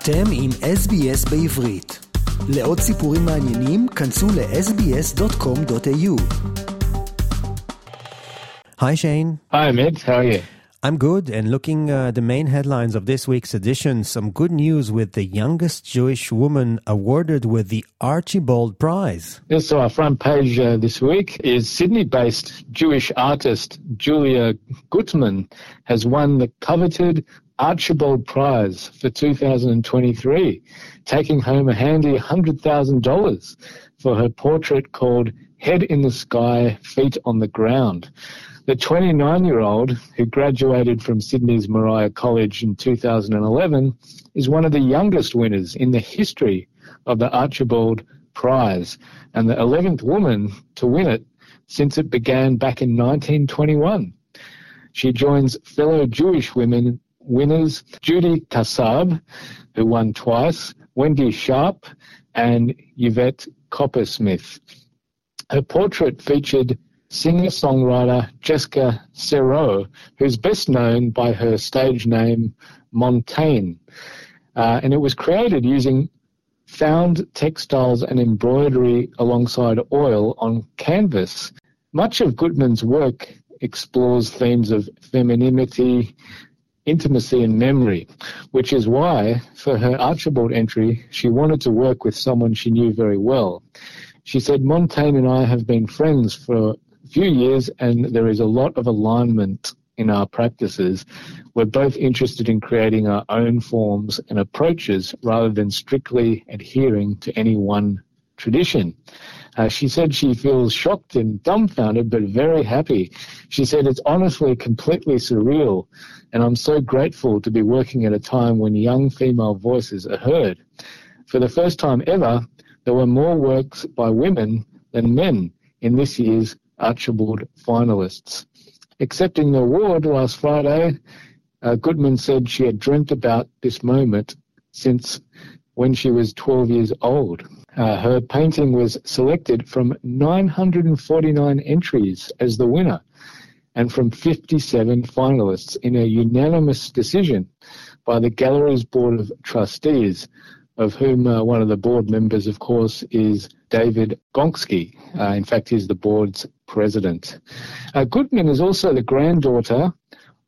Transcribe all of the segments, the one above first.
אתם עם SBS בעברית. לעוד סיפורים מעניינים, כנסו ל-sbs.com.au. Hi Shane. Hi Amit, how are you? I'm good, and looking at uh, the main headlines of this week's edition, some good news with the youngest Jewish woman awarded with the Archibald Prize. Yes, so our front page uh, this week is Sydney-based Jewish artist Julia Gutman has won the coveted Archibald Prize for 2023, taking home a handy $100,000 for her portrait called Head in the Sky, Feet on the Ground. The 29 year old, who graduated from Sydney's Moriah College in 2011, is one of the youngest winners in the history of the Archibald Prize and the 11th woman to win it since it began back in 1921. She joins fellow Jewish women winners Judy Cassab, who won twice, Wendy Sharpe, and Yvette Coppersmith. Her portrait featured singer-songwriter Jessica Cerro, who's best known by her stage name Montaigne. Uh, and it was created using found textiles and embroidery alongside oil on canvas. Much of Gutman's work explores themes of femininity, intimacy and memory, which is why, for her Archibald entry, she wanted to work with someone she knew very well. She said, Montaigne and I have been friends for a few years, and there is a lot of alignment in our practices. We're both interested in creating our own forms and approaches rather than strictly adhering to any one tradition. Uh, she said she feels shocked and dumbfounded, but very happy. She said it's honestly completely surreal, and I'm so grateful to be working at a time when young female voices are heard. For the first time ever, there were more works by women than men in this year's Archibald finalists. Accepting the award last Friday, uh, Gutman said she had dreamt about this moment since when she was 12 years old. Uh, her painting was selected from 949 entries as the winner and from 57 finalists in a unanimous decision by the gallery's board of trustees, of whom uh, one of the board members, of course, is David Gonski. Uh, in fact, he's the board's president. Uh, Gutman is also the granddaughter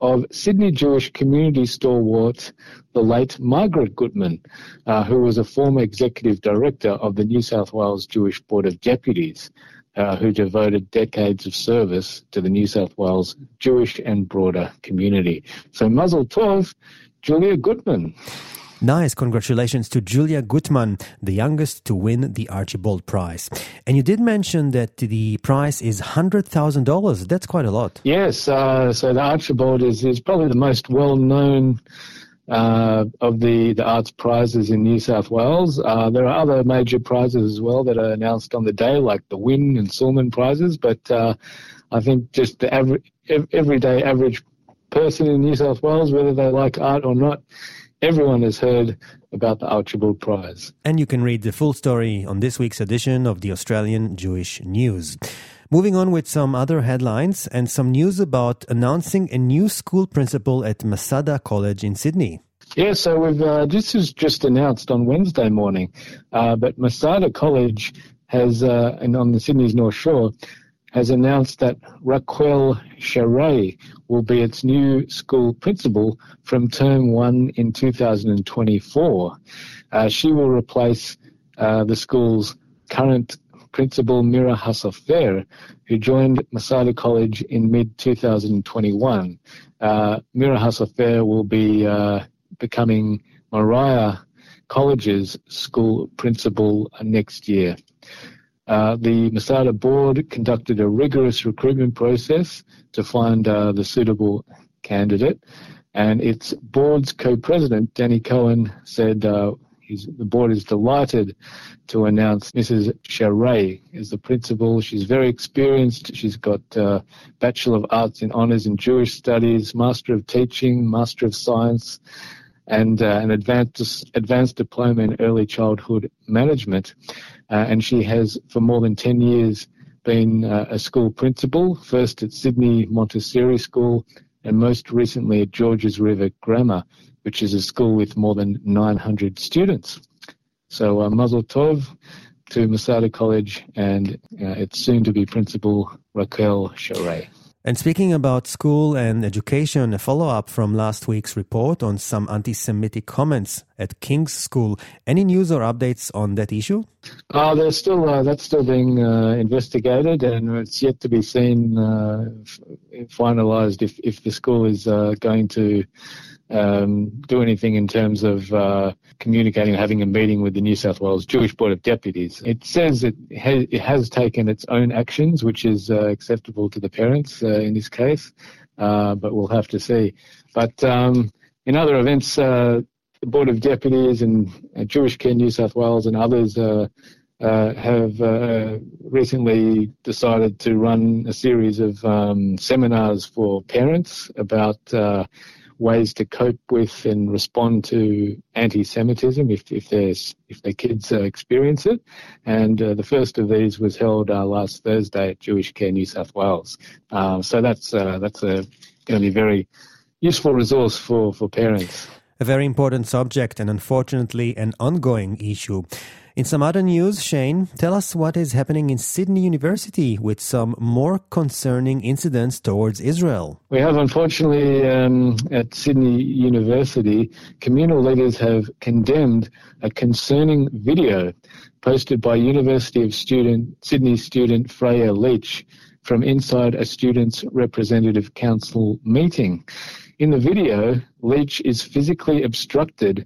of Sydney Jewish community stalwart, the late Margaret Gutman, uh, who was a former executive director of the New South Wales Jewish Board of Deputies, uh, who devoted decades of service to the New South Wales Jewish and broader community. So Mazel Tov, Julia Gutman. Nice. Congratulations to Julia Gutman, the youngest to win the Archibald Prize. And you did mention that the prize is $100,000. That's quite a lot. Yes. Uh, so the Archibald is, is probably the most well known uh, of the, the arts prizes in New South Wales. Uh, there are other major prizes as well that are announced on the day, like the Wynne and Sulman prizes. But uh, I think just the everyday average person in New South Wales, whether they like art or not, everyone has heard about the Archibald Prize. And you can read the full story on this week's edition of the Australian Jewish News. Moving on with some other headlines and some news about announcing a new school principal at Masada College in Sydney. Yeah, so we've uh, this was just announced on Wednesday morning, uh, but Masada College has, uh, and on the Sydney's North Shore, has announced that Raquel Charay will be its new school principal from term one in 2024. Uh, she will replace uh, the school's current principal Mira Hasofer, who joined Masada College in mid 2021. Uh, Mira Hasofer will be uh, becoming Moriah College's school principal next year. Uh, the Masada board conducted a rigorous recruitment process to find uh, the suitable candidate, and its board's co-president, Danny Cohen, said uh, the board is delighted to announce Mrs. Charay as the principal. She's very experienced. She's got uh, Bachelor of Arts in Honours in Jewish Studies, Master of Teaching, Master of Science, and uh, an advanced advanced diploma in early childhood management. Uh, and she has, for more than 10 years, been uh, a school principal, first at Sydney Montessori School and most recently at Georges River Grammar which is a school with more than 900 students. So uh, Mazel Tov to Masada College and uh, its soon-to-be principal Raquel Charay. And speaking about school and education, a follow up from last week's report on some anti Semitic comments at King's School. Any news or updates on that issue? Uh, there's still, uh, that's still being uh, investigated and it's yet to be seen, uh, finalized if, if the school is uh, going to um, do anything in terms of uh, communicating having a meeting with the New South Wales Jewish Board of Deputies. It says it, ha- it has taken its own actions, which is uh, acceptable to the parents uh, in this case, but we'll have to see. But um, in other events, the Board of Deputies and uh, Jewish Care New South Wales and others uh, have uh, recently decided to run a series of um, seminars for parents about uh, ways to cope with and respond to anti-Semitism if, if, there's, if their kids uh, experience it. And uh, the first of these was held uh, last Thursday at Jewish Care New South Wales. Uh, so that's, uh, that's going to be very useful resource for, for parents. A very important subject and unfortunately an ongoing issue. In some other news, Shane, tell us what is happening in Sydney University with some more concerning incidents towards Israel. We have, unfortunately, um, at Sydney University, communal leaders have condemned a concerning video posted by University of Student Sydney student Freya Leach from inside a students' representative council meeting. In the video, Leach is physically obstructed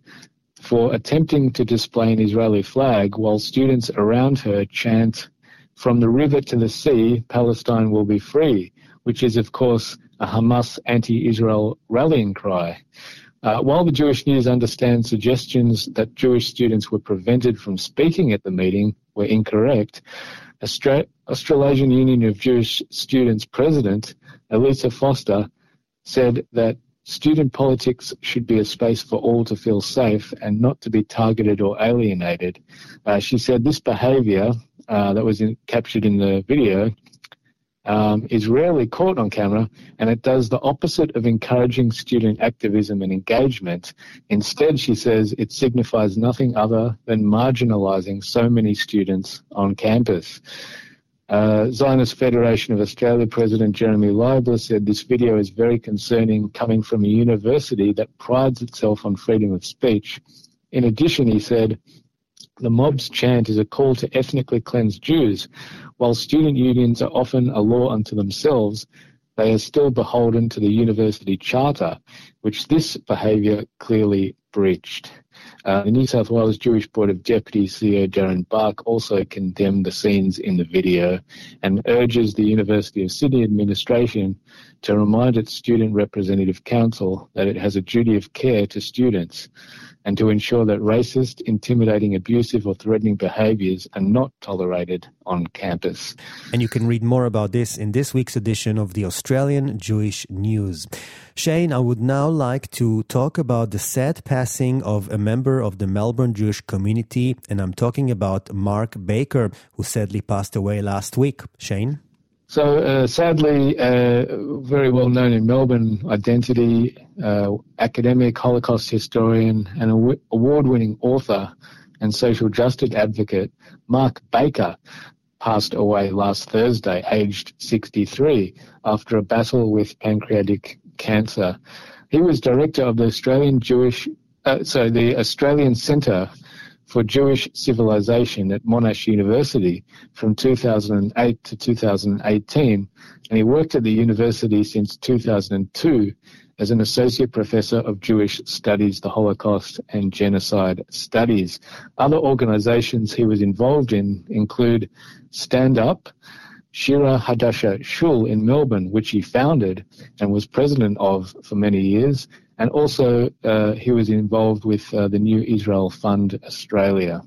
for attempting to display an Israeli flag while students around her chant, From the river to the sea, Palestine will be free, which is, of course, a Hamas anti Israel rallying cry. Uh, while the Jewish News understands suggestions that Jewish students were prevented from speaking at the meeting were incorrect, Austra- Australasian Union of Jewish Students President Elisa Foster said that Student politics should be a space for all to feel safe and not to be targeted or alienated. Uh, she said this behaviour uh, that was in, captured in the video um, is rarely caught on camera, and it does the opposite of encouraging student activism and engagement. Instead, she says it signifies nothing other than marginalising so many students on campus. Uh, Zionist Federation of Australia President Jeremy Leibler said this video is very concerning coming from a university that prides itself on freedom of speech. In addition, he said, the mob's chant is a call to ethnically cleanse Jews. While student unions are often a law unto themselves, they are still beholden to the university charter, which this behaviour clearly breached. Uh, the New South Wales Jewish Board of Deputies CEO Darren Bark also condemned the scenes in the video and urges the University of Sydney administration to remind its Student Representative Council that it has a duty of care to students and to ensure that racist, intimidating, abusive, or threatening behaviours are not tolerated on campus. And you can read more about this in this week's edition of the Australian Jewish News. Shane, I would now like to talk about the sad passing of a member of the Melbourne Jewish community, and I'm talking about Mark Baker, who sadly passed away last week. Shane? So uh, sadly, uh, very well known in Melbourne identity, uh, academic, Holocaust historian, and award-winning author and social justice advocate, Mark Baker, passed away last Thursday, aged 63, after a battle with pancreatic cancer. He was director of the Australian Jewish, uh, so the Australian Centre for Jewish Civilization at Monash University from 2008 to 2018, and he worked at the university since 2002 as an associate professor of Jewish studies, the Holocaust and genocide studies. Other organizations he was involved in include Stand Up, Shira Hadasha Shul in Melbourne, which he founded and was president of for many years, and also uh, he was involved with uh, the New Israel Fund Australia.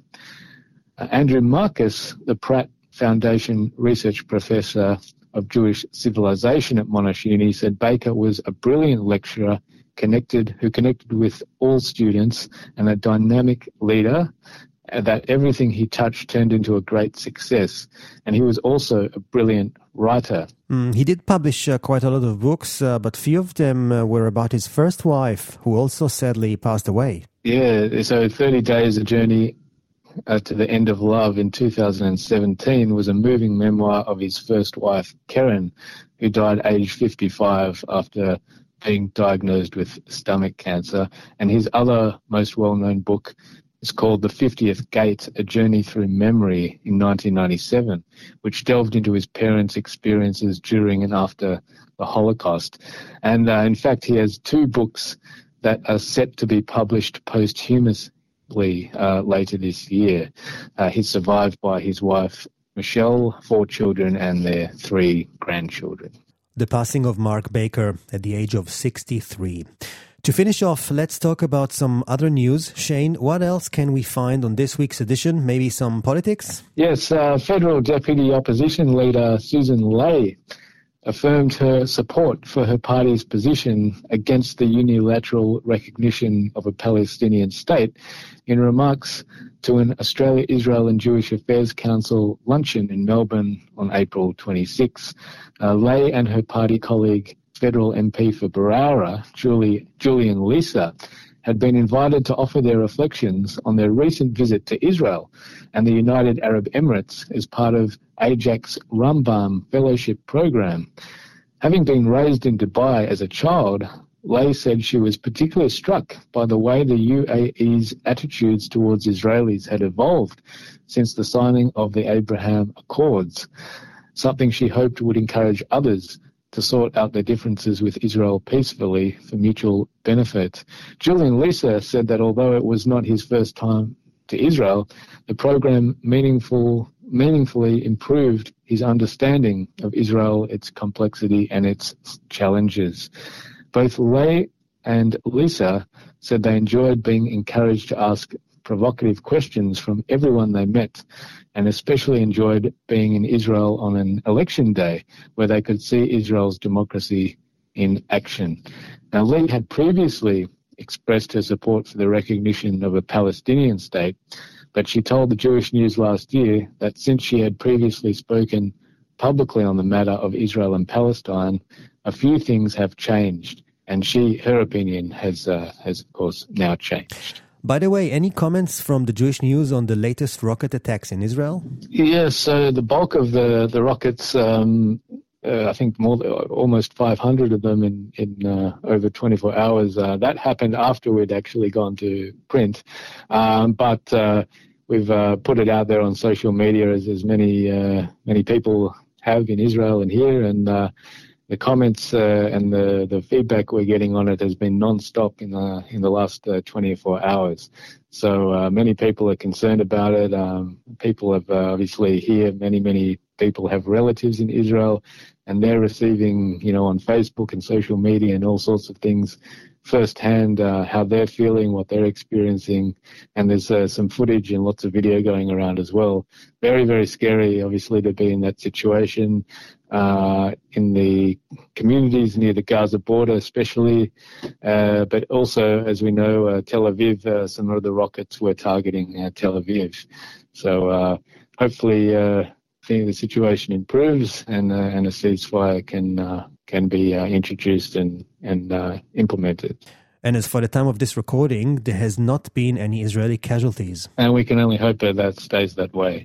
Uh, Andrew Markus, the Pratt Foundation research professor of Jewish civilization at Monash Uni, said Baker was a brilliant lecturer connected who connected with all students and a dynamic leader that everything he touched turned into a great success. And he was also a brilliant writer. Mm, he did publish uh, quite a lot of books, uh, but few of them uh, were about his first wife, who also sadly passed away. Yeah, so 30 Days, A Journey uh, to the End of Love in 2017 was a moving memoir of his first wife, Karen, who died aged 55 after being diagnosed with stomach cancer. And his other most well known book is called The 50th Gate A Journey Through Memory in 1997, which delved into his parents' experiences during and after the Holocaust. And uh, in fact, he has two books that are set to be published posthumously uh, later this year. Uh, he's survived by his wife, Michelle, four children, and their three grandchildren. The passing of Mark Baker at the age of 63. To finish off, let's talk about some other news. Shane, what else can we find on this week's edition? Maybe some politics? Yes, uh, federal deputy opposition leader Susan Ley affirmed her support for her party's position against the unilateral recognition of a Palestinian state in remarks to an Australia, Israel and Jewish Affairs Council luncheon in Melbourne on April 26. Uh, Ley and her party colleague, federal MP for Berowra, Julie, Julian Leeser, had been invited to offer their reflections on their recent visit to Israel and the United Arab Emirates as part of AIJAC Rambam Fellowship Program. Having been raised in Dubai as a child, Ley said she was particularly struck by the way the UAE's attitudes towards Israelis had evolved since the signing of the Abraham Accords, something she hoped would encourage others to sort out their differences with Israel peacefully for mutual benefit. Julian Leeser said that although it was not his first time to Israel, the program meaningful, meaningfully improved his understanding of Israel, its complexity, and its challenges. Both Ley and Leeser said they enjoyed being encouraged to ask provocative questions from everyone they met, and especially enjoyed being in Israel on an election day where they could see Israel's democracy in action. Now, Ley had previously expressed her support for the recognition of a Palestinian state, but she told the Jewish News last year that since she had previously spoken publicly on the matter of Israel and Palestine, a few things have changed, and she, her opinion has, uh, has of course now changed. By the way, any comments from the Jewish News on the latest rocket attacks in Israel? Yes, so the bulk of the the rockets, um, uh, I think more almost 500 of them in in uh, over 24 hours. Uh, that happened after we'd actually gone to print, um, but uh, we've uh, put it out there on social media as as many uh, many people have in Israel and here, and the comments uh, and the, the feedback we're getting on it has been non-stop in the in the last uh, 24 hours. So uh, many people are concerned about it. Um, people have uh, obviously here many many people have relatives in Israel, and they're receiving you know on Facebook and social media and all sorts of things firsthand uh, how they're feeling, what they're experiencing, and there's uh, some footage and lots of video going around as well. Very, very scary, obviously, to be in that situation uh, in the communities near the Gaza border, especially, uh, but also, as we know, uh, Tel Aviv. Uh, some of the rockets were targeting Tel Aviv, so hopefully think the situation improves and, uh, and a ceasefire can, uh, can be uh, introduced and, and uh, implemented. And as for the time of this recording, there has not been any Israeli casualties. And we can only hope that that stays that way.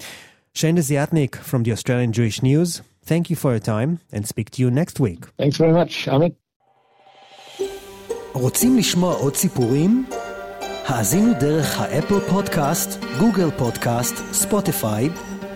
Shane Desiatnik from the Australian Jewish News, thank you for your time and speak to you next week. Thanks very much, Amit. רוצים לשמוע עוד סיפורים? האזינו דרך האפל פודקאסט, גוגל פודקאסט, ספוטיפיי